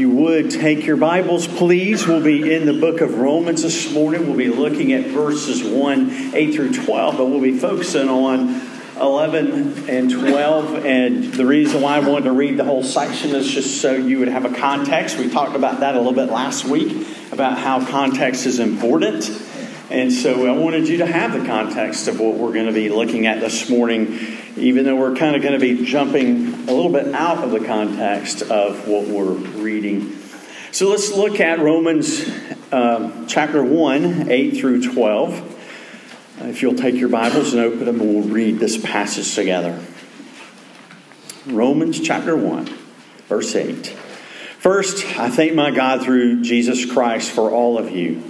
you would take your Bibles, please. We'll be in the book of Romans this morning. We'll be looking at verses 1, 8 through 12, but we'll be focusing on 11 and 12. And the reason why I wanted to read the whole section is just so you would have a context. We talked about that a little bit last week, about how context is important. And so I wanted you to have the context of what we're going to be looking at this morning, even though we're kind of going to be jumping a little bit out of the context of what we're reading. So let's look at Romans um, chapter 1, 8 through 12. If you'll take your Bibles and open them, we'll read this passage together. Romans chapter 1, verse 8. First, I thank my God through Jesus Christ for all of you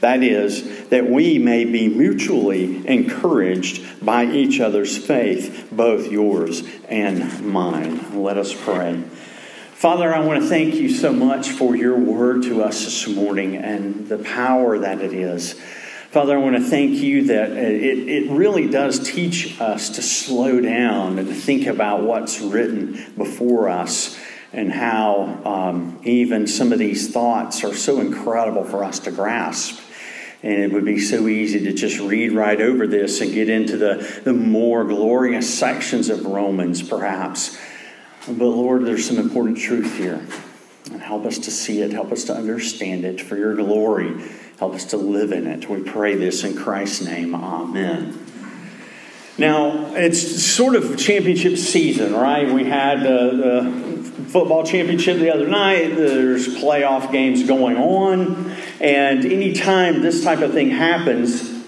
that is, that we may be mutually encouraged by each other's faith, both yours and mine. Let us pray. Father, I want to thank you so much for your word to us this morning and the power that it is. Father, I want to thank you that it, it really does teach us to slow down and to think about what's written before us and how um, even some of these thoughts are so incredible for us to grasp. And it would be so easy to just read right over this and get into the, the more glorious sections of Romans, perhaps. But Lord, there's some important truth here. And help us to see it, help us to understand it for your glory. Help us to live in it. We pray this in Christ's name. Amen. Now, it's sort of championship season, right? We had uh, the football championship the other night. There's playoff games going on. And anytime this type of thing happens,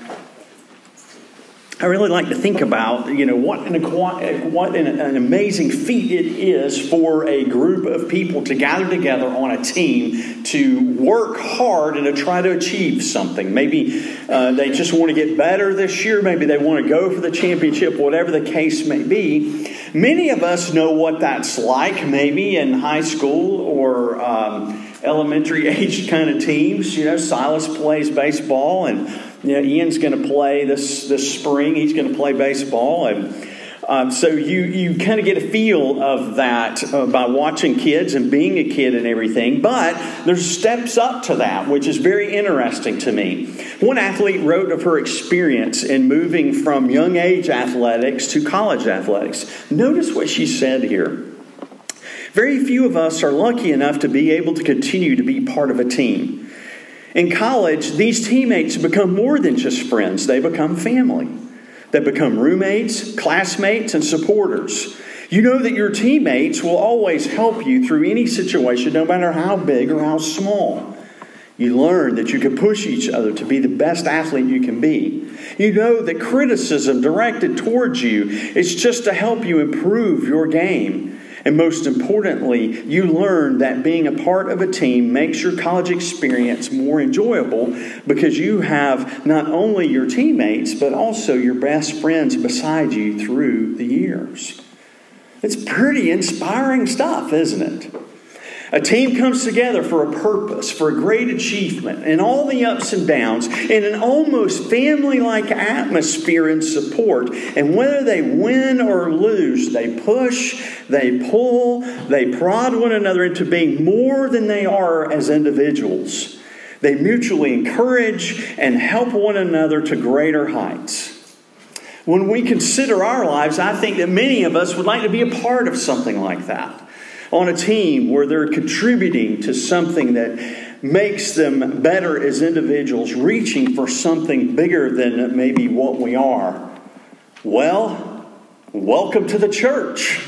I really like to think about, you know, what an, what an, an, amazing feat it is for a group of people to gather together on a team to work hard and to try to achieve something. Maybe uh, they just want to get better this year. Maybe they want to go for the championship, whatever the case may be. Many of us know what that's like, maybe in high school or um, elementary age kind of teams. You know, Silas plays baseball and you know, Ian's going to play this this spring. He's going to play baseball, and um, so you you kind of get a feel of that uh, by watching kids and being a kid and everything. But there's steps up to that, which is very interesting to me. One athlete wrote of her experience in moving from young age athletics to college athletics. Notice what she said here. Very few of us are lucky enough to be able to continue to be part of a team. In college, these teammates become more than just friends, they become family. They become roommates, classmates, and supporters. You know that your teammates will always help you through any situation, no matter how big or how small. You learn that you can push each other to be the best athlete you can be. You know that criticism directed towards you is just to help you improve your game. And most importantly, you learn that being a part of a team makes your college experience more enjoyable because you have not only your teammates, but also your best friends beside you through the years. It's pretty inspiring stuff, isn't it? A team comes together for a purpose, for a great achievement, and all the ups and downs, in an almost family like atmosphere and support. And whether they win or lose, they push, they pull, they prod one another into being more than they are as individuals. They mutually encourage and help one another to greater heights. When we consider our lives, I think that many of us would like to be a part of something like that on a team where they're contributing to something that makes them better as individuals, reaching for something bigger than maybe what we are. Well, welcome to the church.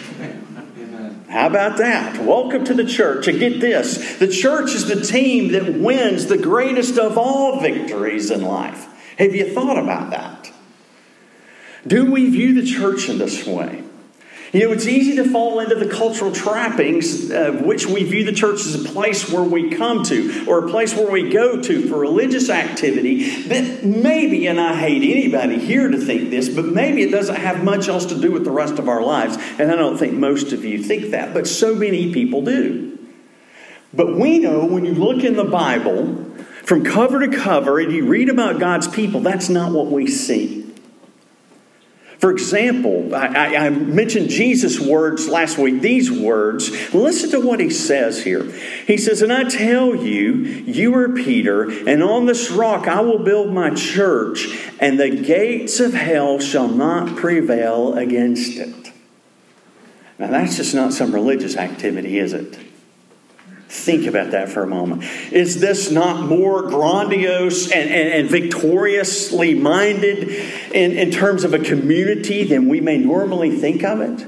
How about that? Welcome to the church. And get this the church is the team that wins the greatest of all victories in life. Have you thought about that? Do we view the church in this way? You know, it's easy to fall into the cultural trappings of which we view the church as a place where we come to or a place where we go to for religious activity that maybe, and I hate anybody here to think this, but maybe it doesn't have much else to do with the rest of our lives. And I don't think most of you think that, but so many people do. But we know when you look in the Bible, from cover to cover, and you read about God's people, that's not what we see. For example, I, I, mentioned Jesus' words last week, these words. Listen to what he says here. He says, And I tell you, you are Peter, and on this rock I will build my church, and the gates of hell shall not prevail against it. Now, that's just not some religious activity, is it? Think about that for a moment. Is this not more grandiose and, and, and victoriously minded in, in terms of a community than we may normally think of it?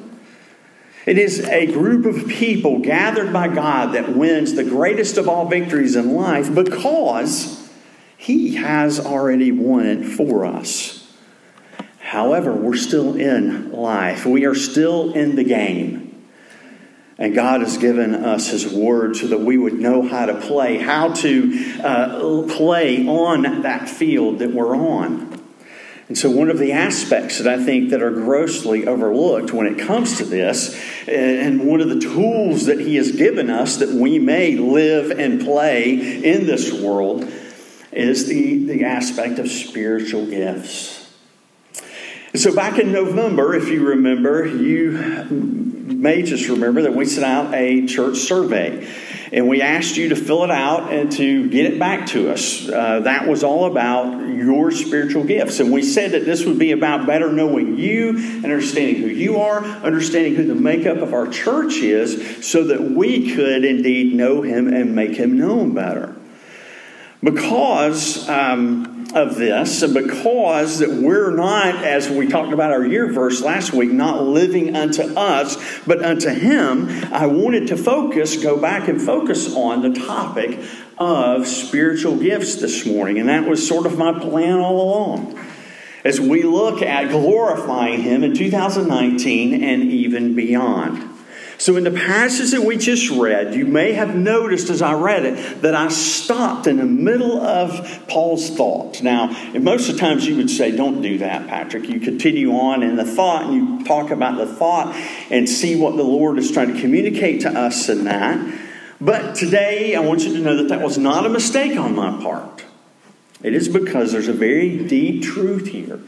It is a group of people gathered by God that wins the greatest of all victories in life because He has already won it for us. However, we're still in life, we are still in the game. And God has given us His Word so that we would know how to play, how to uh, play on that field that we're on. And so, one of the aspects that I think that are grossly overlooked when it comes to this, and one of the tools that He has given us that we may live and play in this world, is the, the aspect of spiritual gifts. So, back in November, if you remember, you may just remember that we sent out a church survey and we asked you to fill it out and to get it back to us. Uh, that was all about your spiritual gifts. And we said that this would be about better knowing you and understanding who you are, understanding who the makeup of our church is, so that we could indeed know him and make him known better. Because. Um, of this, because that we're not, as we talked about our year verse last week, not living unto us, but unto Him, I wanted to focus, go back and focus on the topic of spiritual gifts this morning. And that was sort of my plan all along. As we look at glorifying Him in 2019 and even beyond. So, in the passage that we just read, you may have noticed as I read it that I stopped in the middle of Paul's thought. Now, most of the times you would say, Don't do that, Patrick. You continue on in the thought and you talk about the thought and see what the Lord is trying to communicate to us in that. But today, I want you to know that that was not a mistake on my part. It is because there's a very deep truth here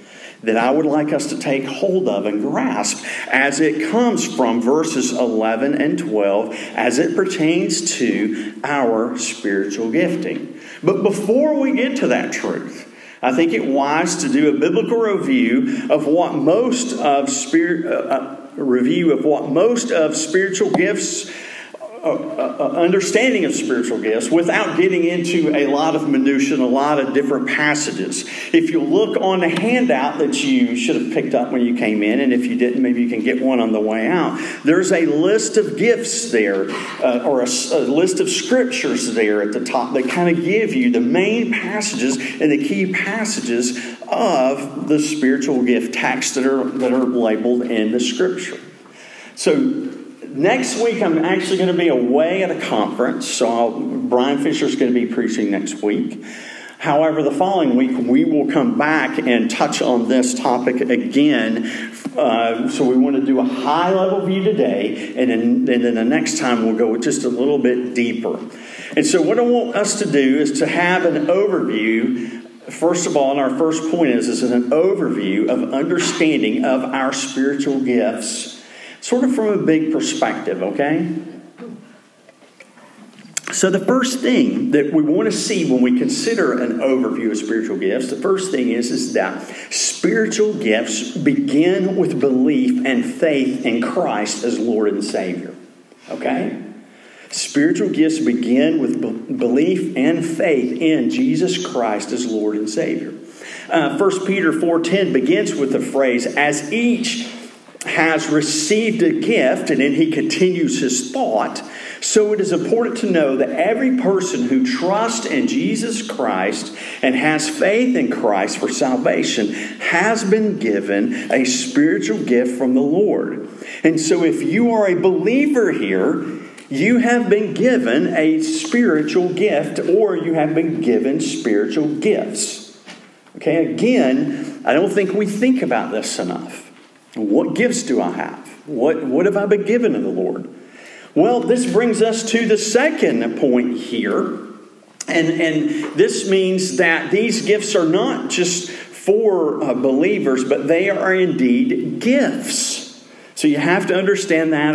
that I would like us to take hold of and grasp as it comes from verses 11 and 12 as it pertains to our spiritual gifting. But before we get to that truth, I think it wise to do a biblical review of what most of spirit uh, uh, review of what most of spiritual gifts understanding of spiritual gifts without getting into a lot of minutiae and a lot of different passages. If you look on the handout that you should have picked up when you came in, and if you didn't, maybe you can get one on the way out, there's a list of gifts there, uh, or a, a list of scriptures there at the top that kind of give you the main passages and the key passages of the spiritual gift texts that are, that are labeled in the scripture. So next week, I'm actually going to be away at a conference, so I'll, Brian Fisher is going to be preaching next week. However, the following week, we will come back and touch on this topic again. Uh, so, we want to do a high level view today, and then, and then the next time we'll go just a little bit deeper. And so, what I want us to do is to have an overview First of all, and our first point is, this is an overview of understanding of our spiritual gifts sort of from a big perspective, okay? So, the first thing that we want to see when we consider an overview of spiritual gifts, the first thing is, is that spiritual gifts begin with belief and faith in Christ as Lord and Savior. Okay? Spiritual gifts begin with be- belief and faith in Jesus Christ as Lord and Savior. Uh, 1 Peter 4.10 begins with the phrase, as each has received a gift, and then he continues his thought. So it is important to know that every person who trusts in Jesus Christ and has faith in Christ for salvation has been given a spiritual gift from the Lord. And so if you are a believer here, you have been given a spiritual gift or you have been given spiritual gifts. Okay, again, I don't think we think about this enough. What gifts do I have? What, what have I been given of the Lord? Well, this brings us to the second point here. And, and this means that these gifts are not just for uh, believers, but they are indeed gifts. So you have to understand that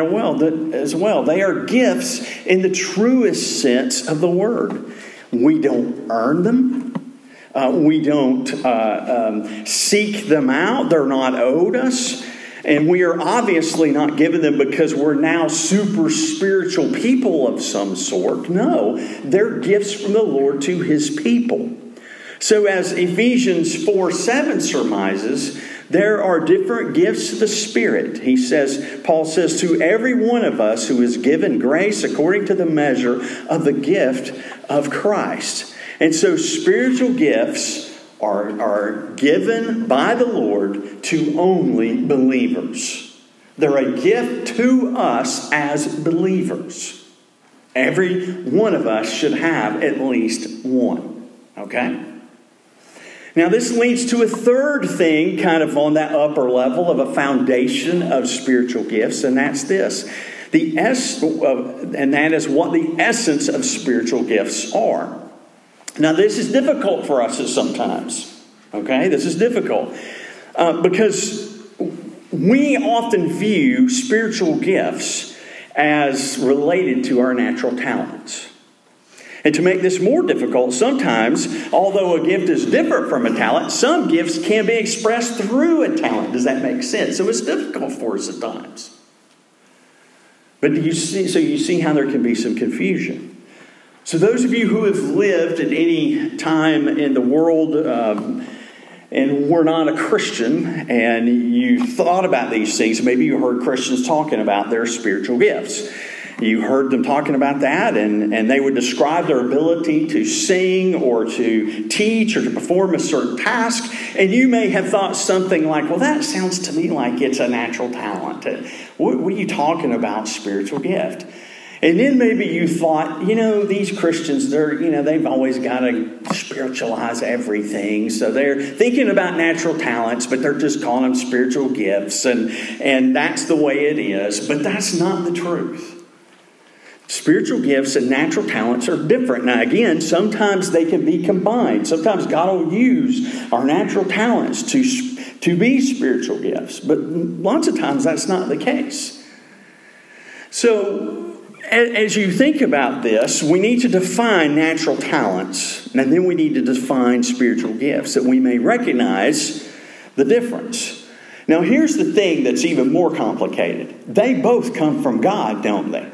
as well. They are gifts in the truest sense of the word. We don't earn them. Uh, we don't uh, um, seek them out. They're not owed us. And we are obviously not given them because we're now super spiritual people of some sort. No, they're gifts from the Lord to his people. So, as Ephesians 4 7 surmises, there are different gifts of the Spirit. He says, Paul says, to every one of us who is given grace according to the measure of the gift of Christ. And so, spiritual gifts are, are given by the Lord to only believers. They're a gift to us as believers. Every one of us should have at least one. Okay? Now, this leads to a third thing, kind of on that upper level of a foundation of spiritual gifts, and that's this. The es- uh, and that is what the essence of spiritual gifts are. Now, this is difficult for us sometimes. Okay, this is difficult uh, because we often view spiritual gifts as related to our natural talents. And to make this more difficult, sometimes, although a gift is different from a talent, some gifts can be expressed through a talent. Does that make sense? So it's difficult for us at times. But do you see, so you see how there can be some confusion. So, those of you who have lived at any time in the world um, and were not a Christian and you thought about these things, maybe you heard Christians talking about their spiritual gifts. You heard them talking about that, and, and they would describe their ability to sing or to teach or to perform a certain task. And you may have thought something like, well, that sounds to me like it's a natural talent. What, what are you talking about, spiritual gift? And then maybe you thought, you know, these Christians, they're, you know, they've always got to spiritualize everything. So they're thinking about natural talents, but they're just calling them spiritual gifts. And, and that's the way it is. But that's not the truth. Spiritual gifts and natural talents are different. Now, again, sometimes they can be combined. Sometimes God will use our natural talents to, to be spiritual gifts. But lots of times that's not the case. So, as you think about this, we need to define natural talents, and then we need to define spiritual gifts that we may recognize the difference. Now, here's the thing that's even more complicated they both come from God, don't they?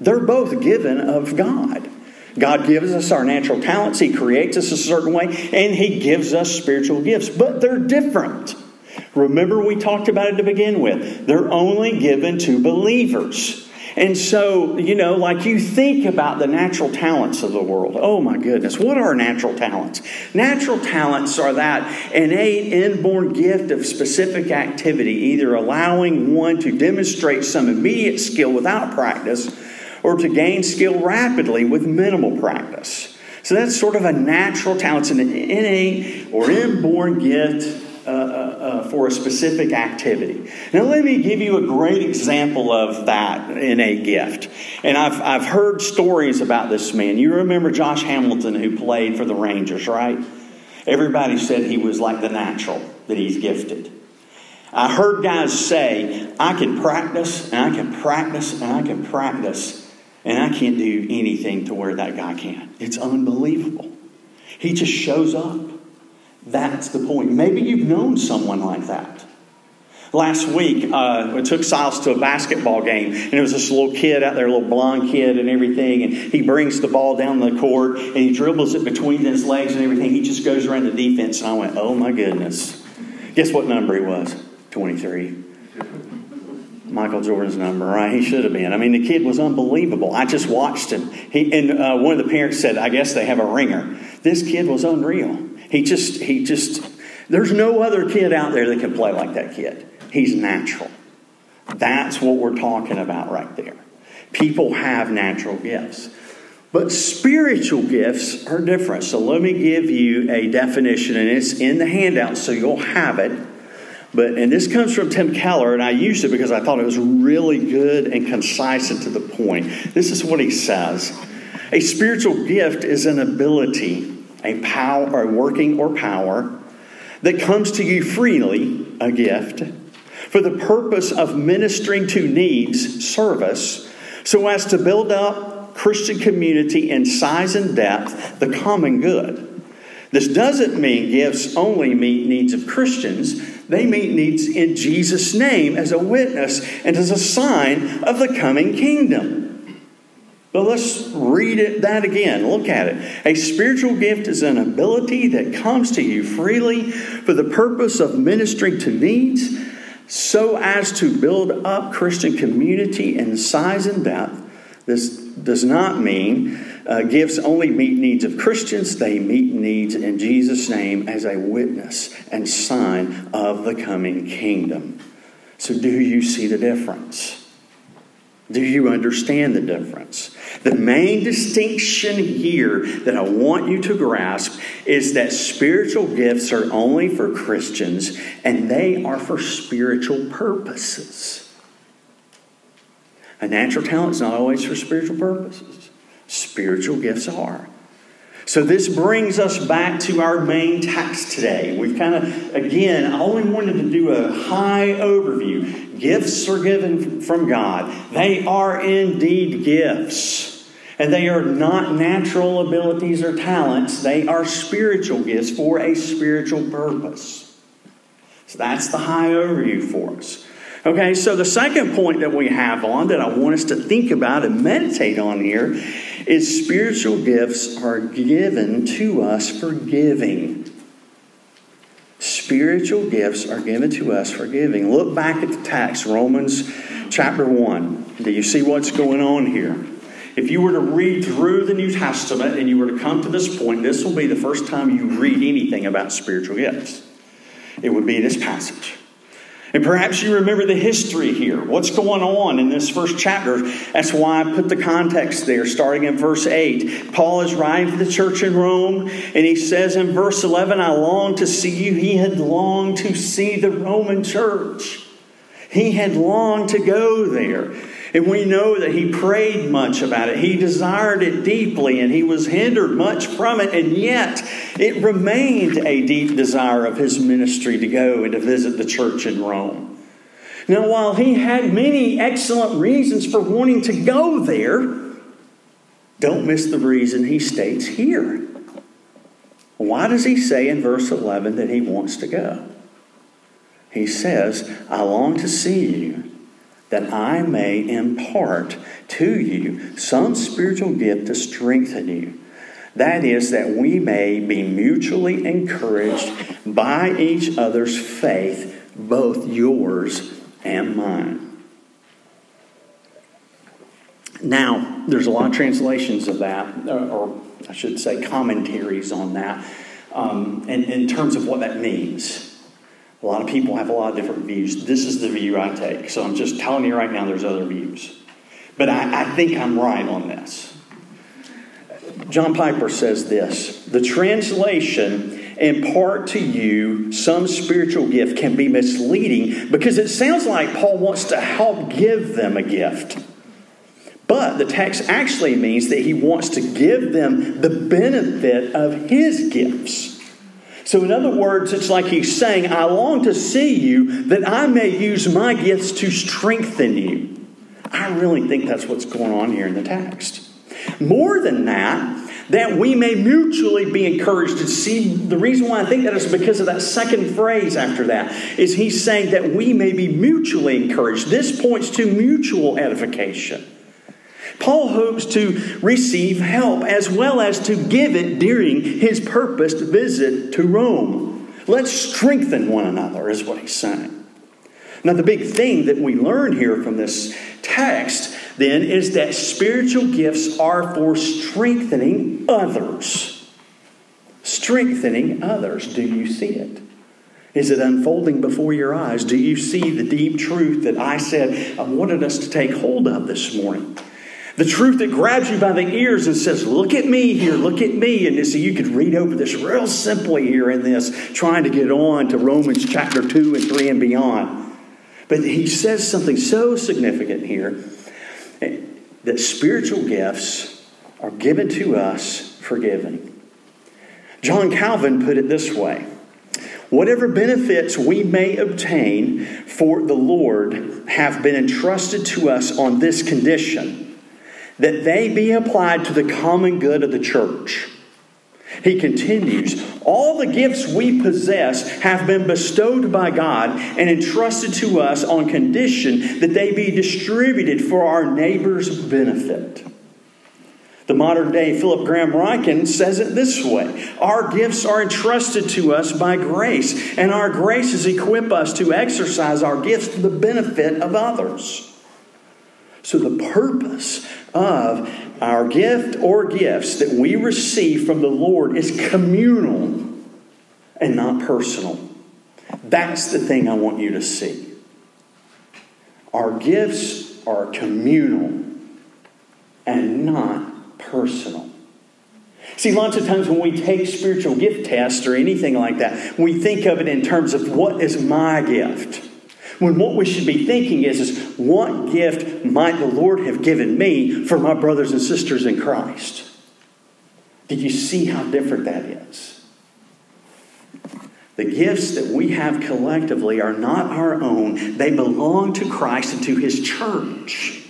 They're both given of God. God gives us our natural talents, He creates us a certain way, and He gives us spiritual gifts, but they're different. Remember, we talked about it to begin with. They're only given to believers. And so, you know, like you think about the natural talents of the world. Oh my goodness, what are natural talents? Natural talents are that innate, inborn gift of specific activity, either allowing one to demonstrate some immediate skill without practice or to gain skill rapidly with minimal practice. So that's sort of a natural talent. It's an innate or inborn gift uh, uh, for a specific activity. Now, let me give you a great example of that in a gift. And I've, I've heard stories about this man. You remember Josh Hamilton, who played for the Rangers, right? Everybody said he was like the natural, that he's gifted. I heard guys say, I can practice, and I can practice, and I can practice, and I can't do anything to where that guy can. It's unbelievable. He just shows up. That's the point. Maybe you've known someone like that. Last week, uh, we took Silas to a basketball game, and it was this little kid out there, a little blonde kid and everything, and he brings the ball down the court, and he dribbles it between his legs and everything. He just goes around the defense, and I went, oh my goodness. Guess what number he was? 23. Michael Jordan's number, right? He should have been. I mean, the kid was unbelievable. I just watched him. He and uh, one of the parents said, "I guess they have a ringer." This kid was unreal. He just, he just. There's no other kid out there that can play like that kid. He's natural. That's what we're talking about right there. People have natural gifts. But spiritual gifts are different. So let me give you a definition, and it's in the handout, so you'll have it. But and this comes from Tim Keller, and I used it because I thought it was really good and concise and to the point. This is what he says: A spiritual gift is an ability, a power, a working or power that comes to you freely, a gift, for the purpose of ministering to needs, service, so as to build up Christian community in size and depth, the common good. This doesn't mean gifts only meet needs of Christians. They meet needs in Jesus' name as a witness and as a sign of the coming kingdom. But let's read it, that again. Look at it. A spiritual gift is an ability that comes to you freely for the purpose of ministering to needs so as to build up Christian community in size and depth. This does not mean uh, gifts only meet needs of Christians, they meet needs in Jesus' name as a witness and sign of the coming kingdom. So, do you see the difference? Do you understand the difference? The main distinction here that I want you to grasp is that spiritual gifts are only for Christians and they are for spiritual purposes. A natural talent is not always for spiritual purposes spiritual gifts are. So, this brings us back to our main text today. We've kind of, again, I only wanted to do a high overview. Gifts are given from God, they are indeed gifts. And they are not natural abilities or talents, they are spiritual gifts for a spiritual purpose. So, that's the high overview for us. Okay, so the second point that we have on that I want us to think about and meditate on here is spiritual gifts are given to us for giving. Spiritual gifts are given to us for giving. Look back at the text, Romans chapter 1. Do you see what's going on here? If you were to read through the New Testament and you were to come to this point, this will be the first time you read anything about spiritual gifts. It would be this passage. And perhaps you remember the history here. What's going on in this first chapter? That's why I put the context there, starting in verse 8. Paul is writing to the church in Rome, and he says in verse 11, I long to see you. He had longed to see the Roman church, he had longed to go there. And we know that he prayed much about it. He desired it deeply and he was hindered much from it. And yet, it remained a deep desire of his ministry to go and to visit the church in Rome. Now, while he had many excellent reasons for wanting to go there, don't miss the reason he states here. Why does he say in verse 11 that he wants to go? He says, I long to see you that I may impart to you some spiritual gift to strengthen you. That is, that we may be mutually encouraged by each other's faith, both yours and mine. Now, there's a lot of translations of that, or I should say commentaries on that, um, in, in terms of what that means. A lot of people have a lot of different views. This is the view I take. So I'm just telling you right now there's other views. But I, I think I'm right on this. John Piper says this The translation impart to you some spiritual gift can be misleading because it sounds like Paul wants to help give them a gift. But the text actually means that he wants to give them the benefit of his gifts. So, in other words, it's like he's saying, I long to see you that I may use my gifts to strengthen you. I really think that's what's going on here in the text. More than that, that we may mutually be encouraged to see the reason why I think that is because of that second phrase after that is he's saying that we may be mutually encouraged. This points to mutual edification. Paul hopes to receive help as well as to give it during his purposed visit to Rome. Let's strengthen one another, is what he's saying. Now, the big thing that we learn here from this text then is that spiritual gifts are for strengthening others. Strengthening others. Do you see it? Is it unfolding before your eyes? Do you see the deep truth that I said I wanted us to take hold of this morning? The truth that grabs you by the ears and says, Look at me here, look at me. And so you could read over this real simply here in this, trying to get on to Romans chapter 2 and 3 and beyond. But he says something so significant here eh, that spiritual gifts are given to us for giving. John Calvin put it this way Whatever benefits we may obtain for the Lord have been entrusted to us on this condition that they be applied to the common good of the church. He continues, all the gifts we possess have been bestowed by God and entrusted to us on condition that they be distributed for our neighbor's benefit. The modern day Philip Graham Ryken says it this way Our gifts are entrusted to us by grace, and our graces equip us to exercise our gifts for the benefit of others. So, the purpose of our gift or gifts that we receive from the Lord is communal and not personal. That's the thing I want you to see. Our gifts are communal and not personal. See, lots of times when we take spiritual gift tests or anything like that, we think of it in terms of what is my gift? When what we should be thinking is, is what gift might the Lord have given me for my brothers and sisters in Christ? Did you see how different that is? The gifts that we have collectively are not our own, they belong to Christ and to His church.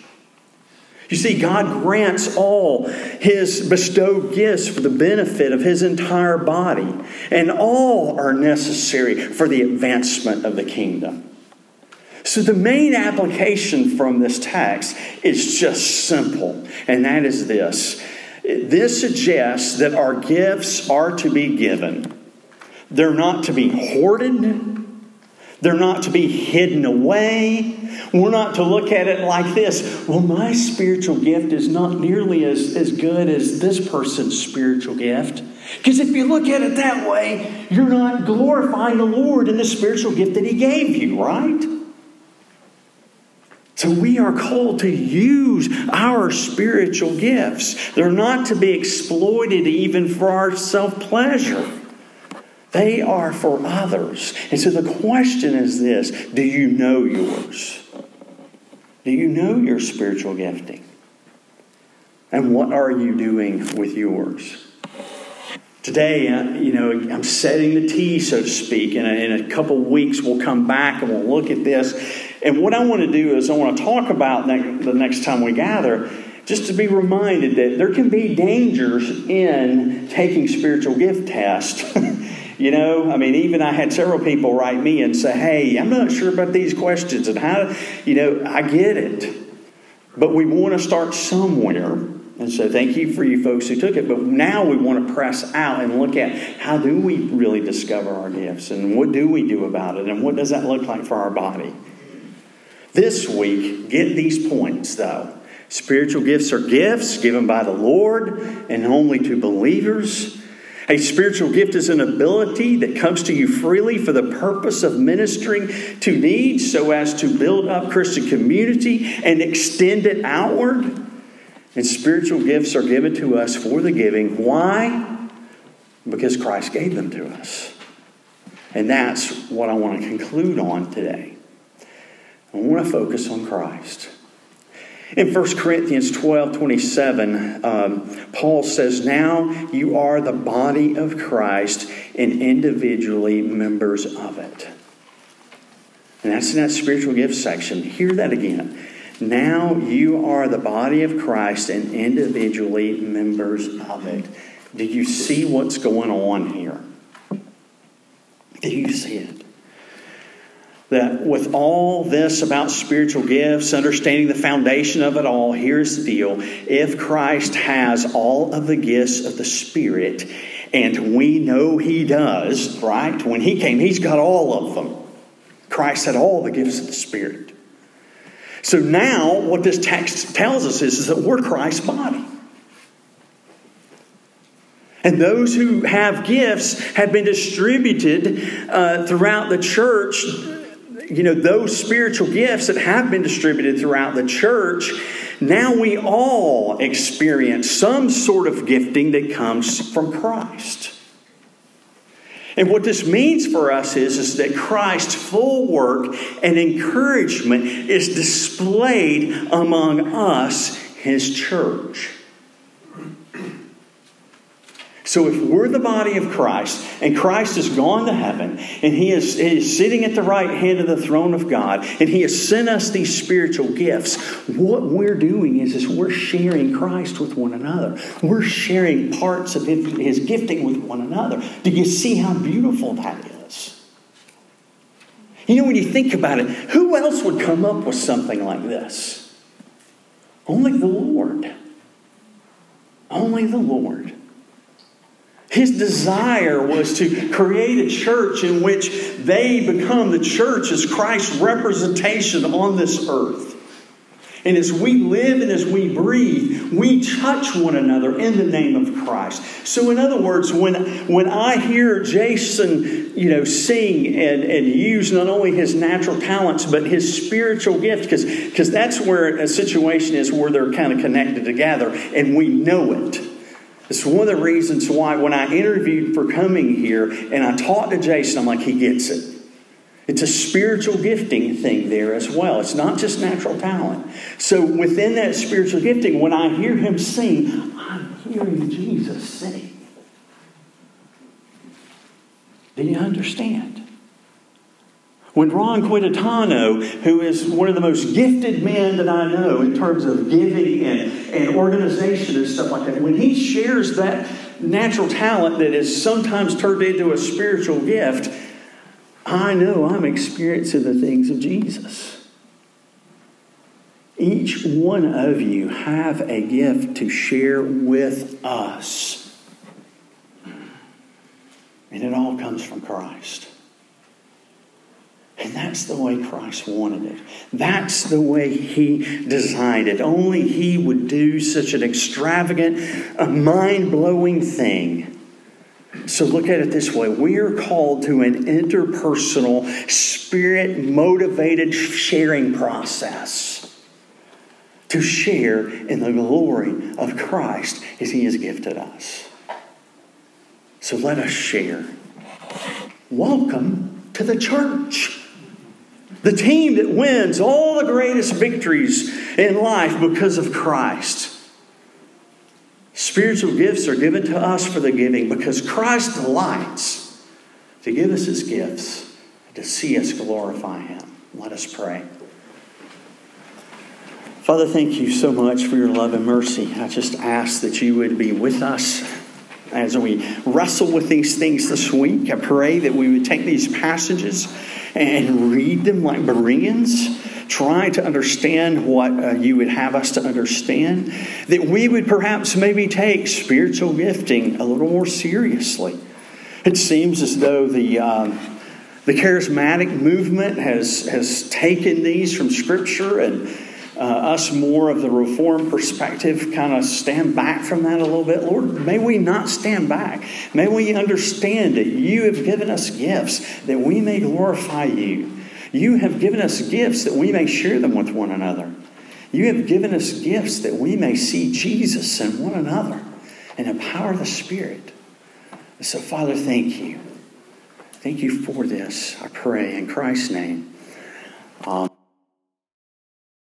You see, God grants all His bestowed gifts for the benefit of His entire body, and all are necessary for the advancement of the kingdom. So, the main application from this text is just simple, and that is this this suggests that our gifts are to be given, they're not to be hoarded. They're not to be hidden away. We're not to look at it like this. Well, my spiritual gift is not nearly as, as good as this person's spiritual gift. Because if you look at it that way, you're not glorifying the Lord in the spiritual gift that He gave you, right? So we are called to use our spiritual gifts. They're not to be exploited even for our self pleasure. They are for others. And so the question is this Do you know yours? Do you know your spiritual gifting? And what are you doing with yours? Today, uh, you know, I'm setting the tea, so to speak. And in a couple weeks, we'll come back and we'll look at this and what I want to do is I want to talk about the next time we gather, just to be reminded that there can be dangers in taking spiritual gift tests. you know, I mean, even I had several people write me and say, hey, I'm not sure about these questions and how, you know, I get it. But we want to start somewhere. And so thank you for you folks who took it. But now we want to press out and look at how do we really discover our gifts and what do we do about it and what does that look like for our body? This week, get these points though. Spiritual gifts are gifts given by the Lord and only to believers. A spiritual gift is an ability that comes to you freely for the purpose of ministering to needs so as to build up Christian community and extend it outward. And spiritual gifts are given to us for the giving. Why? Because Christ gave them to us. And that's what I want to conclude on today. I want to focus on Christ. In 1 Corinthians 12 27, um, Paul says, Now you are the body of Christ and individually members of it. And that's in that spiritual gift section. Hear that again. Now you are the body of Christ and individually members of it. Do you see what's going on here? Do you see it? That with all this about spiritual gifts, understanding the foundation of it all, here's the deal. If Christ has all of the gifts of the Spirit, and we know He does, right? When He came, He's got all of them. Christ had all the gifts of the Spirit. So now, what this text tells us is, is that we're Christ's body. And those who have gifts have been distributed uh, throughout the church. You know, those spiritual gifts that have been distributed throughout the church, now we all experience some sort of gifting that comes from Christ. And what this means for us is, is that Christ's full work and encouragement is displayed among us, his church. So if we're the body of Christ and Christ has gone to heaven and he is, he is, sitting at the right hand of the throne of God and he has sent us these spiritual gifts, what we're doing is, is we're sharing Christ with one another. We're sharing parts of his gifting with one another. Do you see how beautiful that is? You know, when you think about it, who else would come up with something like this? Only the Lord. Only the Lord. His desire was to create a church in which they become the church as Christ's representation on this earth. And as we live and as we breathe, we touch one another in the name of Christ. So, in other words, when, when I hear Jason, you know, sing and, and use not only his natural talents, but his spiritual gift, because that's where a situation is where they're kind of connected together, and we know it. It's one of the reasons why when I interviewed for coming here and I talked to Jason, I'm like, he gets it. It's a spiritual gifting thing there as well. It's not just natural talent. So within that spiritual gifting, when I hear him sing, I'm hearing Jesus sing. Do you understand? When Ron Quintitano, who is one of the most gifted men that I know in terms of giving and, and organization and stuff like that, when he shares that natural talent that is sometimes turned into a spiritual gift, I know I'm experiencing the things of Jesus. Each one of you have a gift to share with us. And it all comes from Christ. And that's the way Christ wanted it. That's the way He designed it. Only He would do such an extravagant, mind blowing thing. So look at it this way we are called to an interpersonal, spirit motivated sharing process to share in the glory of Christ as He has gifted us. So let us share. Welcome to the church. The team that wins all the greatest victories in life because of Christ. Spiritual gifts are given to us for the giving because Christ delights to give us his gifts, to see us glorify him. Let us pray. Father, thank you so much for your love and mercy. I just ask that you would be with us as we wrestle with these things this week. I pray that we would take these passages and read them like Bereans, trying to understand what uh, you would have us to understand, that we would perhaps maybe take spiritual gifting a little more seriously. It seems as though the um, the charismatic movement has has taken these from Scripture and uh, us more of the reform perspective kind of stand back from that a little bit. Lord, may we not stand back. May we understand that you have given us gifts that we may glorify you. You have given us gifts that we may share them with one another. You have given us gifts that we may see Jesus in one another and empower the Spirit. So, Father, thank you. Thank you for this. I pray in Christ's name. Um,